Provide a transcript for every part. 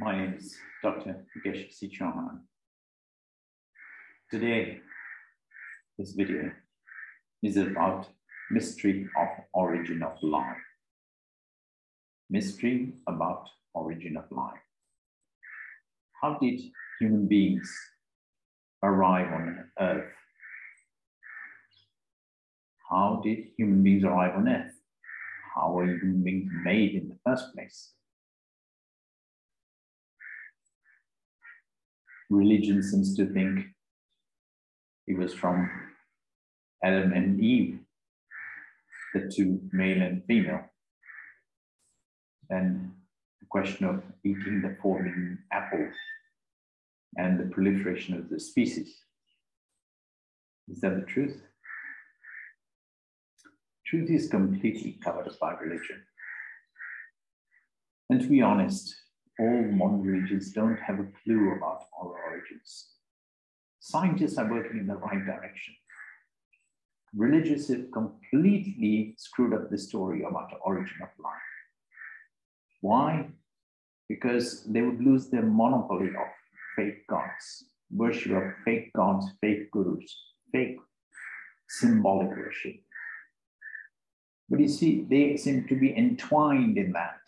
My name is Dr. Mukesh C. Chauhan. Today, this video is about mystery of origin of life. Mystery about origin of life. How did human beings arrive on earth? How did human beings arrive on earth? How were human beings made in the first place? Religion seems to think it was from Adam and Eve, the two, male and female. And the question of eating the forbidden apple and the proliferation of the species. Is that the truth? Truth is completely covered up by religion. And to be honest, all modern religions don't have a clue about our origins. Scientists are working in the right direction. Religious have completely screwed up the story about the origin of life. Why? Because they would lose their monopoly of fake gods, worship of fake gods, fake gurus, fake symbolic worship. But you see, they seem to be entwined in that.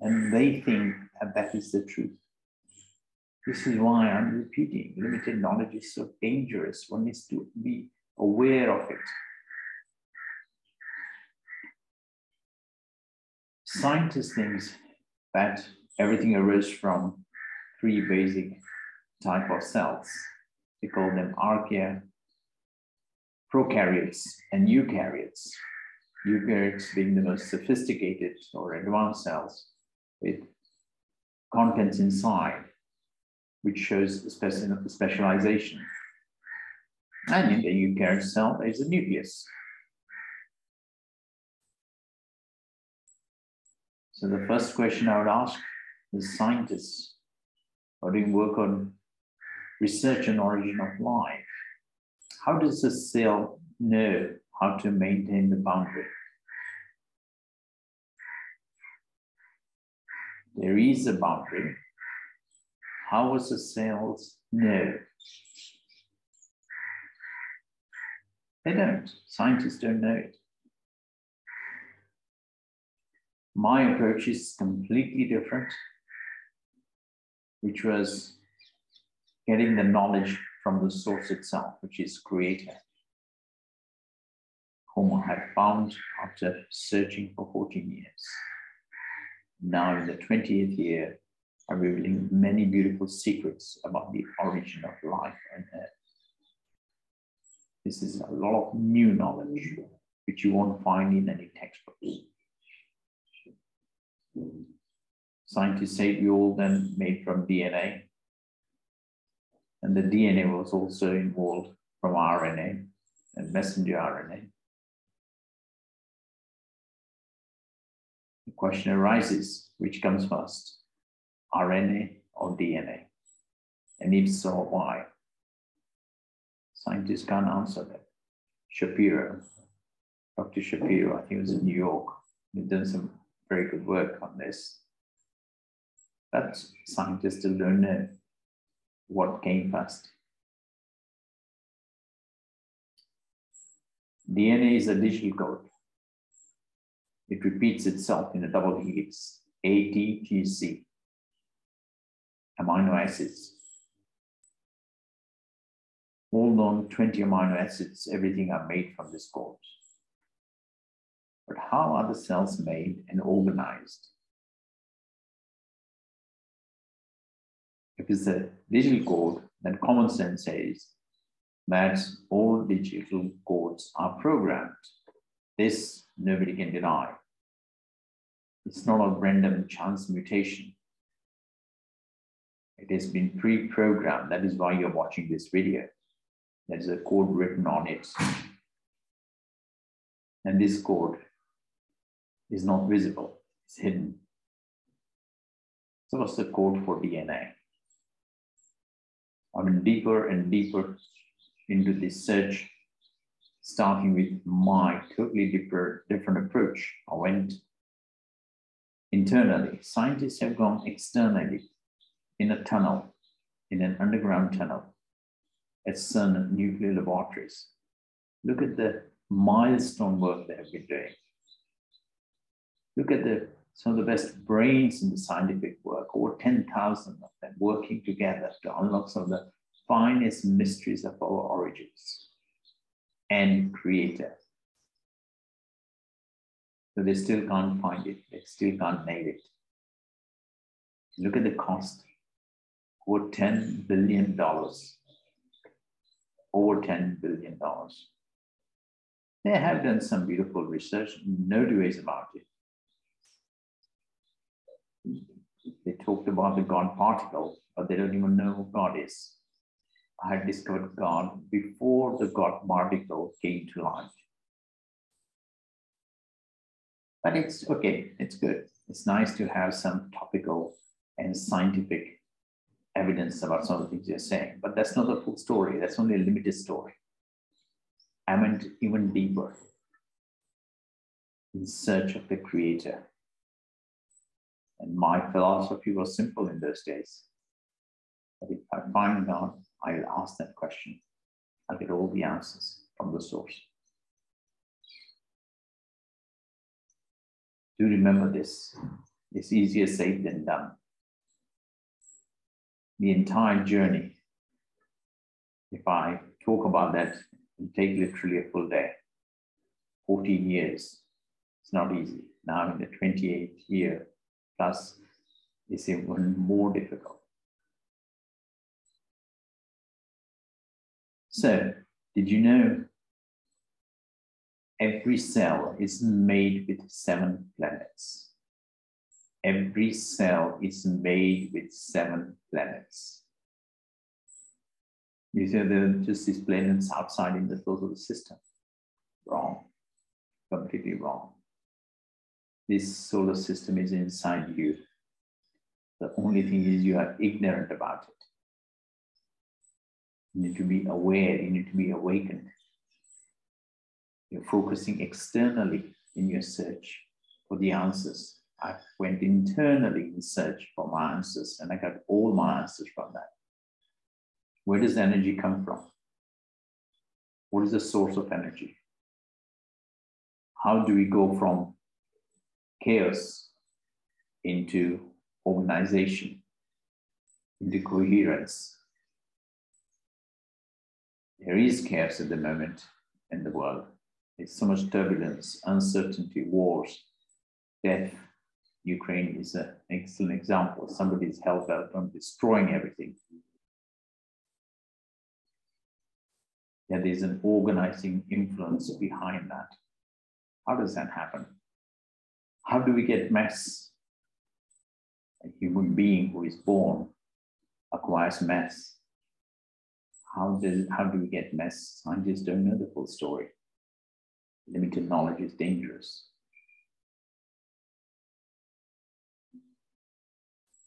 And they think that that is the truth. This is why I'm repeating limited knowledge is so dangerous. One needs to be aware of it. Scientists think that everything arose from three basic type of cells. They call them archaea, prokaryotes, and eukaryotes. Eukaryotes being the most sophisticated or advanced cells with contents inside, which shows the specialization. And in the eukaryote cell, is a nucleus. So the first question I would ask the scientists are doing work on research and origin of life. How does the cell know how to maintain the boundary? There is a boundary. How was the cells know? They don't. Scientists don't know it. My approach is completely different, which was getting the knowledge from the source itself, which is creator, whom I had found after searching for 14 years. Now in the 20th year, I'm revealing many beautiful secrets about the origin of life on earth. This is a lot of new knowledge, which you won't find in any textbooks. Scientists say we all then made from DNA. And the DNA was also involved from RNA and messenger RNA. Question arises, which comes first, RNA or DNA? And if so, why? Scientists can't answer that. Shapiro, Dr. Shapiro, I think it was in New York, he's done some very good work on this. But scientists still don't know what came first. DNA is a digital code. It repeats itself in a double helix, ATGC, amino acids. All known 20 amino acids, everything are made from this code. But how are the cells made and organized? If it's a digital code, then common sense says that all digital codes are programmed. This nobody can deny. It's not a random chance mutation. It has been pre-programmed. That is why you're watching this video. There's a code written on it. And this code is not visible, it's hidden. So what's the code for DNA? I mean, deeper and deeper into this search, starting with my totally different, different approach. I went internally. Scientists have gone externally in a tunnel, in an underground tunnel at CERN nuclear laboratories. Look at the milestone work they have been doing. Look at the, some of the best brains in the scientific work, over 10,000 of them working together to unlock some of the finest mysteries of our origins and creator. So they still can't find it, they still can't nail it. Look at the cost over $10 billion. Over $10 billion. They have done some beautiful research, no ways about it. They talked about the God particle, but they don't even know who God is. I had discovered God before the God particle came to light. But it's okay, it's good. It's nice to have some topical and scientific evidence about some of the things you're saying, but that's not the full story. That's only a limited story. I went even deeper in search of the creator. And my philosophy was simple in those days. But if I find God, I'll ask that question. I'll get all the answers from the source. Do remember this. It's easier said than done. The entire journey, if I talk about that, it take literally a full day. 14 years. It's not easy. Now in the 28th year plus, it's even more difficult. So, did you know every cell is made with seven planets? Every cell is made with seven planets. You say there are just these planets outside in the solar system. Wrong. Completely wrong. This solar system is inside you. The only thing is you are ignorant about it. You need to be aware, you need to be awakened. You're focusing externally in your search for the answers. I went internally in search for my answers and I got all my answers from that. Where does energy come from? What is the source of energy? How do we go from chaos into organization, into coherence, there is chaos at the moment in the world. There's so much turbulence, uncertainty, wars, death. Ukraine is an excellent example. Somebody is hell bent on destroying everything. There is an organizing influence behind that. How does that happen? How do we get mess? A human being who is born acquires mess how does how do we get mess? Scientists don't know the full story. Limited knowledge is dangerous.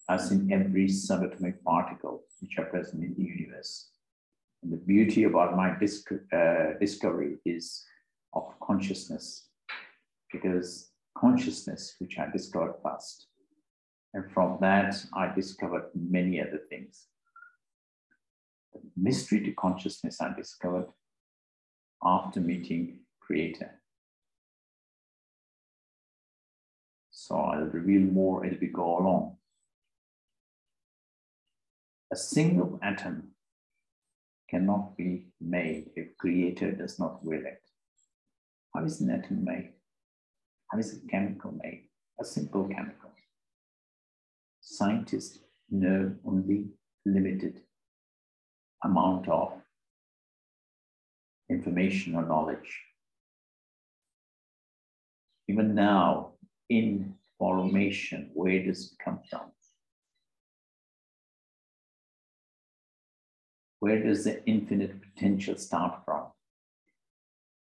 As in every subatomic particle which are present in the universe. And the beauty about my disc, uh, discovery is of consciousness, because consciousness, which I discovered first, and from that I discovered many other things the mystery to consciousness I discovered after meeting Creator. So I'll reveal more as we go along. A single atom cannot be made if Creator does not will it. How is an atom made? How is a chemical made? A simple chemical. Scientists know only limited amount of information or knowledge. Even now, in formation, where does it come from? Where does the infinite potential start from?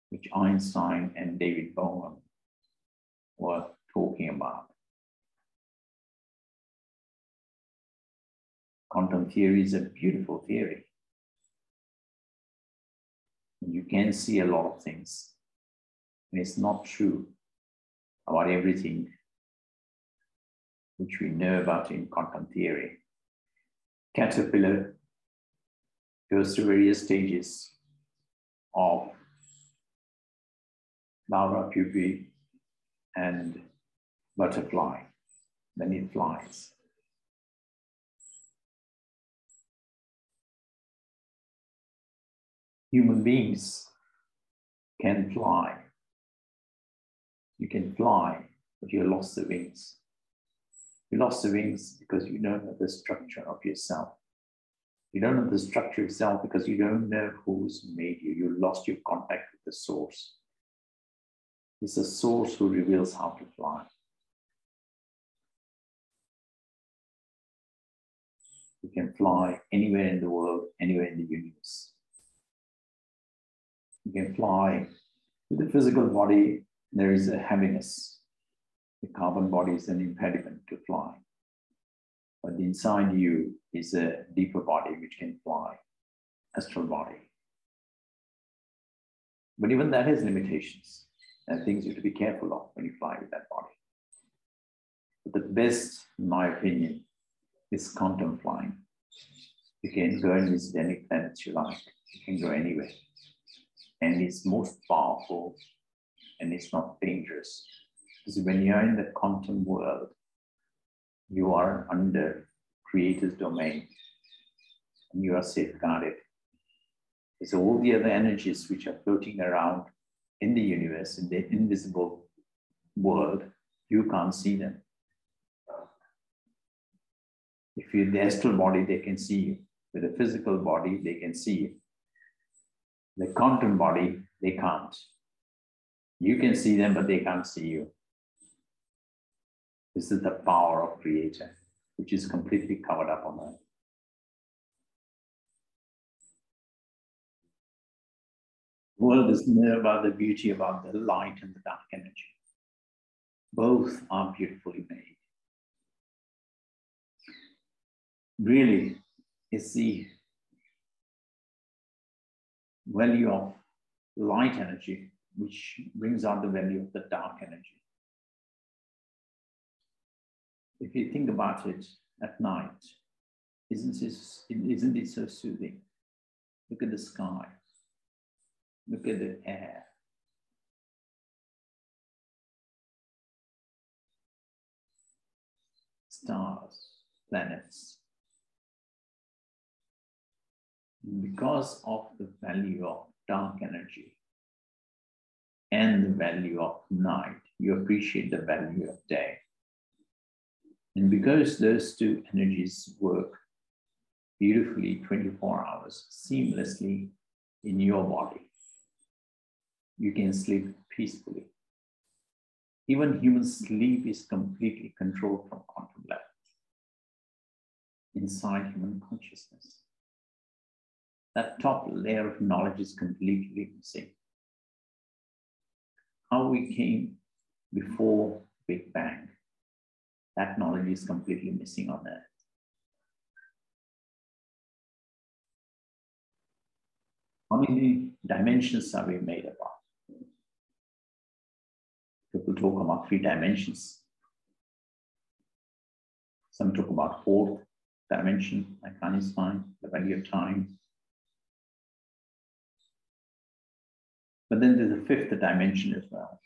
Which Einstein and David Bohm were talking about. Quantum theory is a beautiful theory you can see a lot of things. And it's not true about everything which we know about in quantum theory. Caterpillar goes through various stages of larva, pupae, and butterfly. Then it flies. Human beings can fly. You can fly, but you lost the wings. You lost the wings because you don't know the structure of yourself. You don't know the structure itself because you don't know who's made you. You lost your contact with the source. It's the source who reveals how to fly. You can fly anywhere in the world, anywhere in the universe. You can fly with the physical body, there is a heaviness. The carbon body is an impediment to flying. But inside you is a deeper body which can fly, astral body. But even that has limitations and things you have to be careful of when you fly with that body. But the best, in my opinion, is quantum flying. You can go and visit any planets you like. You can go anywhere. And it's most powerful and it's not dangerous. Because when you're in the quantum world, you are under creator's domain and you are safeguarded. There's all the other energies which are floating around in the universe, in the invisible world, you can't see them. If you're the astral body, they can see you. With a physical body, they can see you. The quantum body, they can't. You can see them, but they can't see you. This is the power of Creator, which is completely covered up on earth. world is more about the beauty, about the light and the dark energy. Both are beautifully made. Really, it's the value of light energy which brings out the value of the dark energy. If you think about it at night, isn't, this, isn't it so soothing? Look at the sky. Look at the air. Stars, planets. Because of the value of dark energy and the value of night, you appreciate the value of day. And because those two energies work beautifully 24 hours seamlessly in your body, you can sleep peacefully. Even human sleep is completely controlled from quantum level inside human consciousness. That top layer of knowledge is completely missing. How we came before Big Bang, that knowledge is completely missing on Earth. How many dimensions are we made up of? People talk about three dimensions. Some talk about fourth dimension, like Einstein, the value of time. But then there's a fifth dimension as well.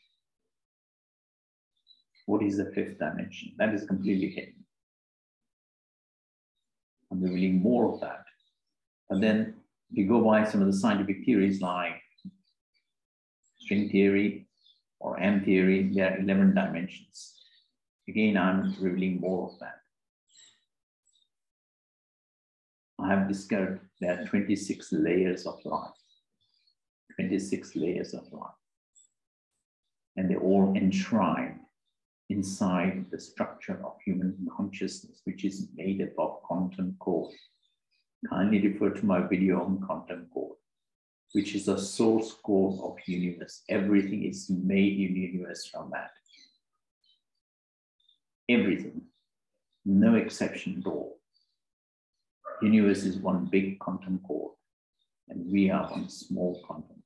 What is the fifth dimension? That is completely hidden. And I'm revealing more of that. And then if you go by some of the scientific theories like string theory, or M theory, there are 11 dimensions. Again, I'm revealing more of that. I have discovered there are 26 layers of life, 26 layers of life. And they're all enshrined inside the structure of human consciousness, which is made up of quantum core. Kindly refer to my video on quantum core which is the source code of universe. Everything is made in universe from that. Everything, no exception at all. Universe is one big quantum core, and we are one small quantum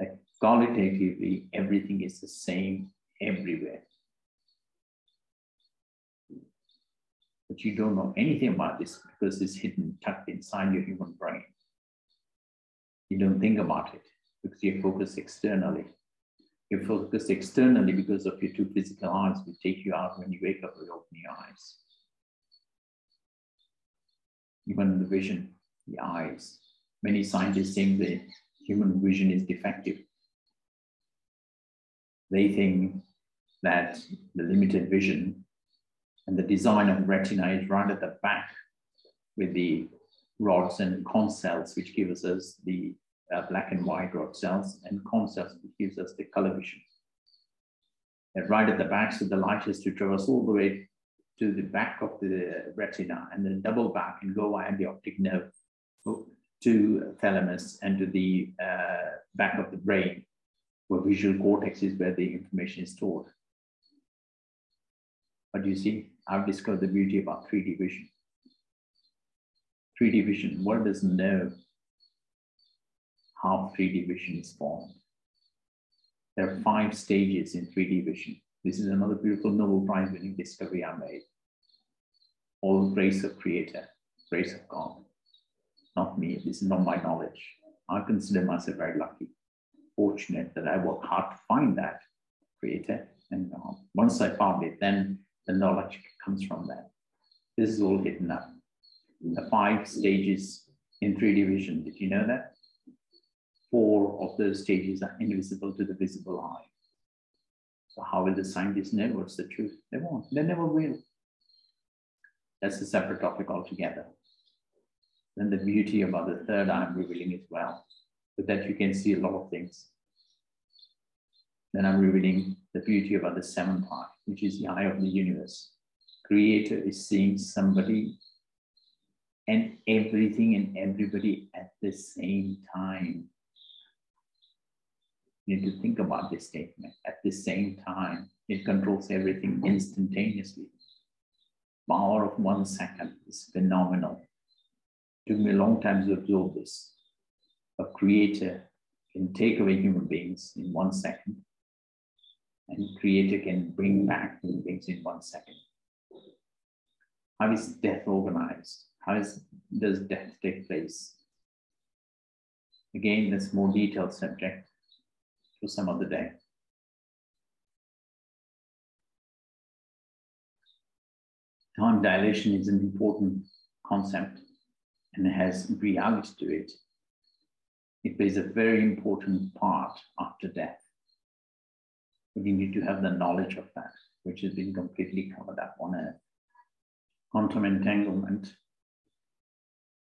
Like qualitatively, everything is the same everywhere. but you don't know anything about this because it's hidden, tucked inside your human brain. You don't think about it because you're focused externally. You're focused externally because of your two physical eyes, which take you out when you wake up with open your eyes. Even the vision, the eyes. Many scientists think the human vision is defective. They think that the limited vision and the design of retina is right at the back with the rods and cone cells, which gives us the uh, black and white rod cells, and cone cells, which gives us the color vision. And right at the back, so the light has to traverse all the way to the back of the retina and then double back and go via the optic nerve to thalamus and to the uh, back of the brain, where visual cortex is where the information is stored. But you see, I've discovered the beauty about 3D vision. 3D vision, one doesn't know how 3D vision is formed. There are five stages in 3D vision. This is another beautiful Nobel Prize winning discovery I made. All grace of creator, grace of God. Not me, this is not my knowledge. I consider myself very lucky, fortunate that I worked hard to find that creator. And uh, once I found it, then the knowledge comes from that. This is all hidden up. The five stages in 3D vision, did you know that? Four of those stages are invisible to the visible eye. So how will the scientists know what's the truth? They won't, they never will. That's a separate topic altogether. Then the beauty about the third eye I'm revealing as well, so that you can see a lot of things. Then I'm revealing the beauty about the seventh eye, which is the eye of the universe. Creator is seeing somebody and everything and everybody at the same time. You need to think about this statement. At the same time, it controls everything instantaneously. Power of one second is phenomenal. Took me a long time to absorb this. A creator can take away human beings in one second and creator can bring back human beings in one second. How is death organized? How is, does death take place? Again, that's more detailed subject for some other day. Time dilation is an important concept and has reality to it. It plays a very important part after death. You need to have the knowledge of that, which has been completely covered up on Earth. Quantum entanglement.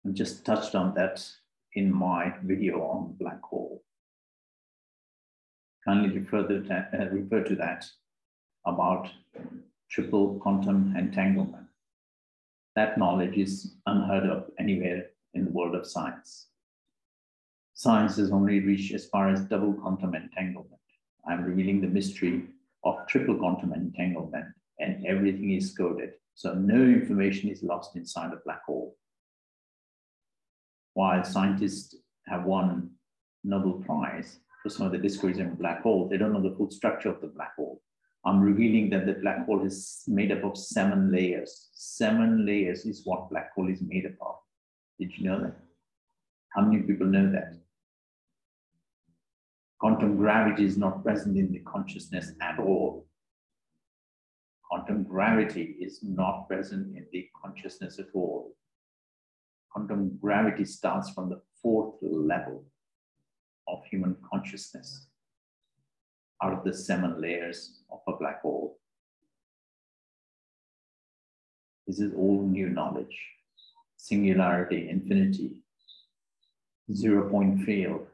I just touched on that in my video on black hole. Kindly refer to that, uh, refer to that about triple quantum entanglement. That knowledge is unheard of anywhere in the world of science. Science has only reached as far as double quantum entanglement. I'm revealing the mystery of triple quantum entanglement, and everything is coded. So no information is lost inside a black hole. While scientists have won Nobel Prize for some of the discoveries in black hole, they don't know the full structure of the black hole. I'm revealing that the black hole is made up of seven layers. Seven layers is what black hole is made up of. Did you know that? How many people know that? Quantum gravity is not present in the consciousness at all. Quantum gravity is not present in the consciousness at all. Quantum gravity starts from the fourth level of human consciousness out of the seven layers of a black hole. This is all new knowledge. Singularity, infinity, zero point field,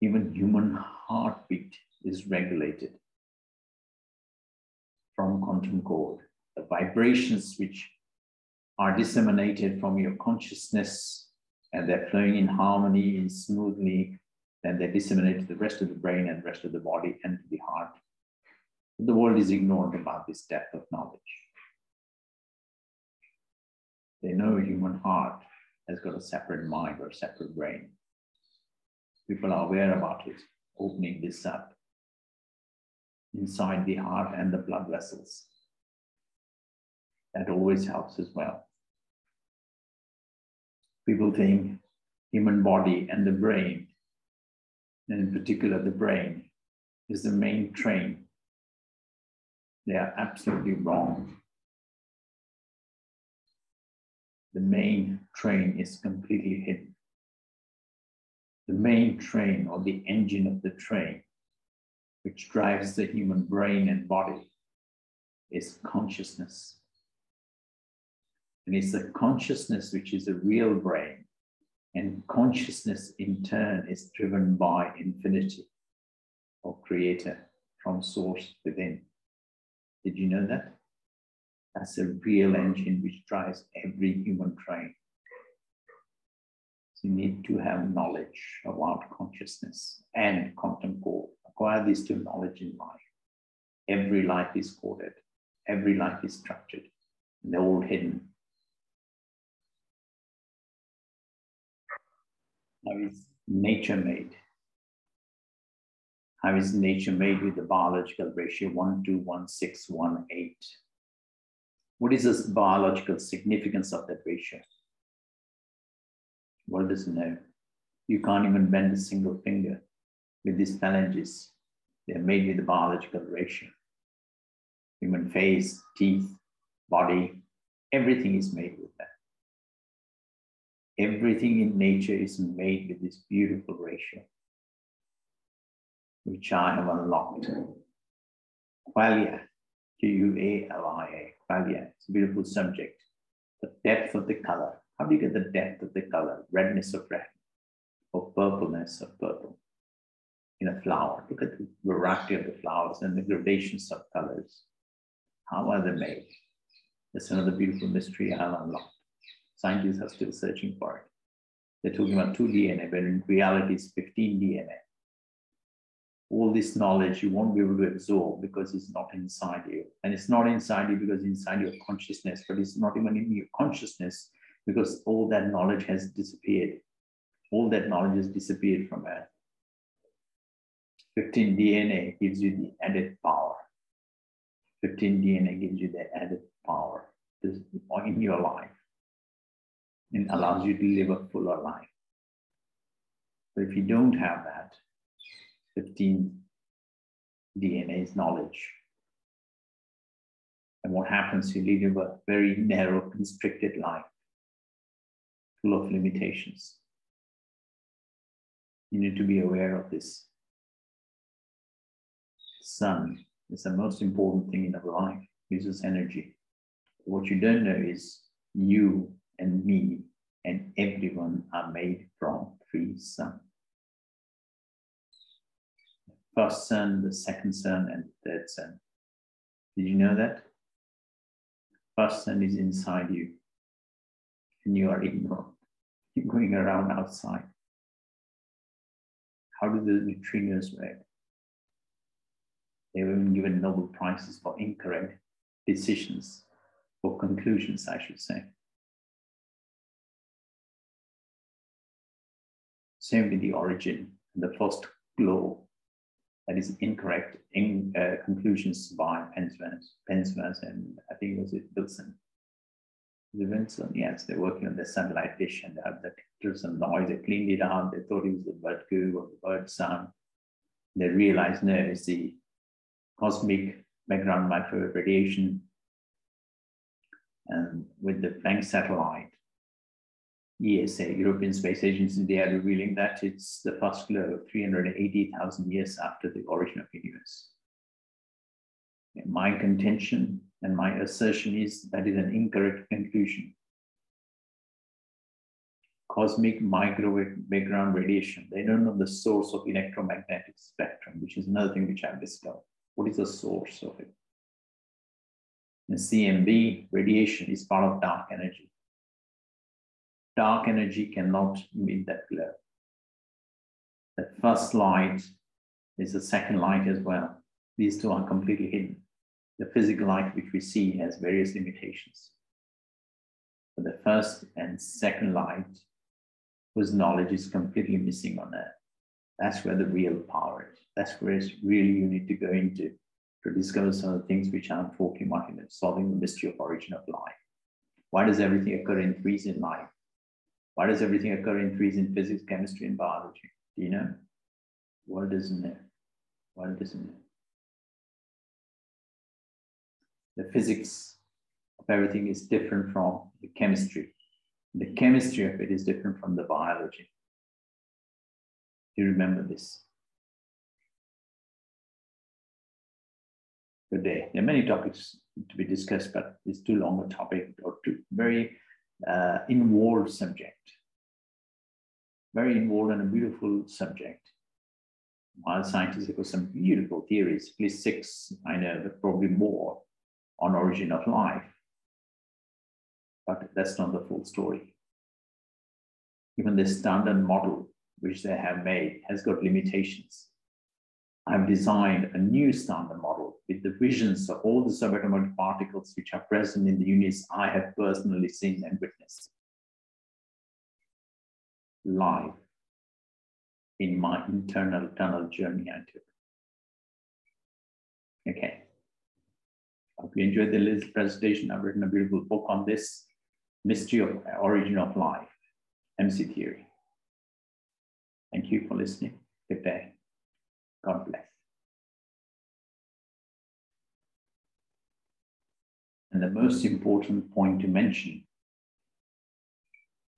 even human heartbeat is regulated from quantum code. The vibrations which are disseminated from your consciousness and they're flowing in harmony and smoothly, then they disseminate to the rest of the brain and rest of the body and to the heart. The world is ignorant about this depth of knowledge. They know human heart has got a separate mind or separate brain people are aware about it, opening this up inside the heart and the blood vessels. That always helps as well. People think human body and the brain, and in particular the brain, is the main train. They are absolutely wrong. The main train is completely hidden. The main train or the engine of the train, which drives the human brain and body, is consciousness. And it's the consciousness which is the real brain. And consciousness in turn is driven by infinity or creator from source within. Did you know that? That's a real engine which drives every human train. So you need to have knowledge about consciousness and quantum core. Acquire these two knowledge in life. Every life is coded, every life is structured, and they're all hidden. How is nature made? How is nature made with the biological ratio 1 to 1, 6, 1, 8? What is the biological significance of that ratio? World doesn't know. You can't even bend a single finger with these phalanges. They're made with the biological ratio. Human face, teeth, body, everything is made with that. Everything in nature is made with this beautiful ratio, which I have unlocked. Qualia, Q-U-A-L-I-A, qualia, it's a beautiful subject. The depth of the color. How do you get the depth of the color? Redness of red, or purpleness of purple in a flower. Look at the variety of the flowers and the gradations of colors. How are they made? That's another beautiful mystery I have unlocked. Scientists are still searching for it. They're talking about two DNA, but in reality, it's 15 DNA. All this knowledge you won't be able to absorb because it's not inside you. And it's not inside you because inside your consciousness, but it's not even in your consciousness because all that knowledge has disappeared. All that knowledge has disappeared from Earth. 15 DNA gives you the added power. 15 DNA gives you the added power in your life and allows you to live a fuller life. But if you don't have that, 15 DNA's knowledge. And what happens, you live a very narrow, constricted life, full of limitations. You need to be aware of this. Sun is the most important thing in our life, uses energy. What you don't know is you and me and everyone are made from three sun. First sun, the second sun, and the third sun. Did you know that? First sun is inside you, and you are ignorant. You're going around outside. How do the neutrinos work? They were given Nobel Prizes for incorrect decisions, or conclusions, I should say. Same with the origin, the first glow. That is incorrect in uh, conclusions by Penzias, and I think it was it Wilson. The Wilson, yes, they're working on the satellite dish and they had the some noise. They cleaned it out. They thought it was the bird goo or the bird sound. They realized no, it's the cosmic background microwave radiation. And with the Planck satellite, ESA, European Space Agency, they are revealing that it's the first glow 380,000 years after the origin of the universe. My contention and my assertion is that is an incorrect conclusion. Cosmic microwave background radiation, they don't know the source of electromagnetic spectrum, which is another thing which I've discovered. What is the source of it? In CMB, radiation is part of dark energy dark energy cannot emit that glow. That first light is the second light as well. These two are completely hidden. The physical light which we see has various limitations. But the first and second light, whose knowledge is completely missing on Earth, that's where the real power is. That's where it's really you need to go into to discover some of the things which about in solving the mystery of origin of life. Why does everything occur in threes in life? Why does everything occur in threes in physics, chemistry, and biology? Do you know? World doesn't know. World doesn't know. The physics of everything is different from the chemistry. The chemistry of it is different from the biology. Do you remember this? Good day. There are many topics to be discussed, but it's too long a topic or too very uh, involved subject. Very involved and a beautiful subject. While scientists have got some beautiful theories, at least six, I know, but probably more on origin of life. But that's not the full story. Even the standard model which they have made has got limitations. I've designed a new standard model with the visions of all the subatomic particles which are present in the units I have personally seen and witnessed live in my internal tunnel journey I took. Okay. Hope you enjoyed the little presentation. I've written a beautiful book on this mystery of uh, origin of life, MC theory. Thank you for listening. Good day. God bless. And the most important point to mention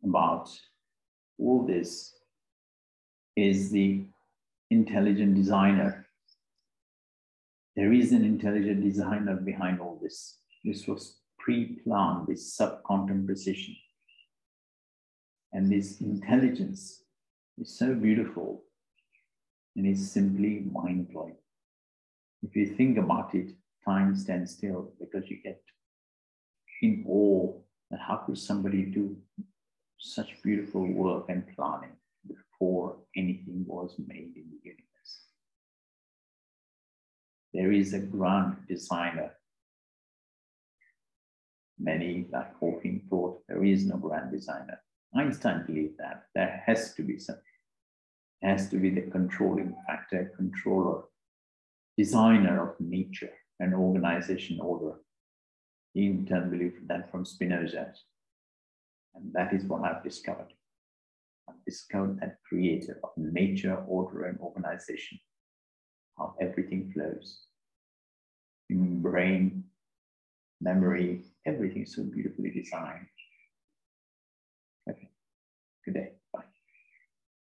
about all this is the intelligent designer. There is an intelligent designer behind all this. This was pre-planned with subquantum precision. And this intelligence is so beautiful and it's simply mind blowing. If you think about it, time stands still because you get in awe that how could somebody do such beautiful work and planning before anything was made in the universe. There is a grand designer. Many, like Hawking, thought there is no grand designer. Einstein believed that there has to be something. Has to be the controlling factor, controller, designer of nature and organization order. He in turn that from Spinoza. And that is what I've discovered. I've discovered that creator of nature, order, and organization, how everything flows. Human brain, memory, everything is so beautifully designed. Okay, good day.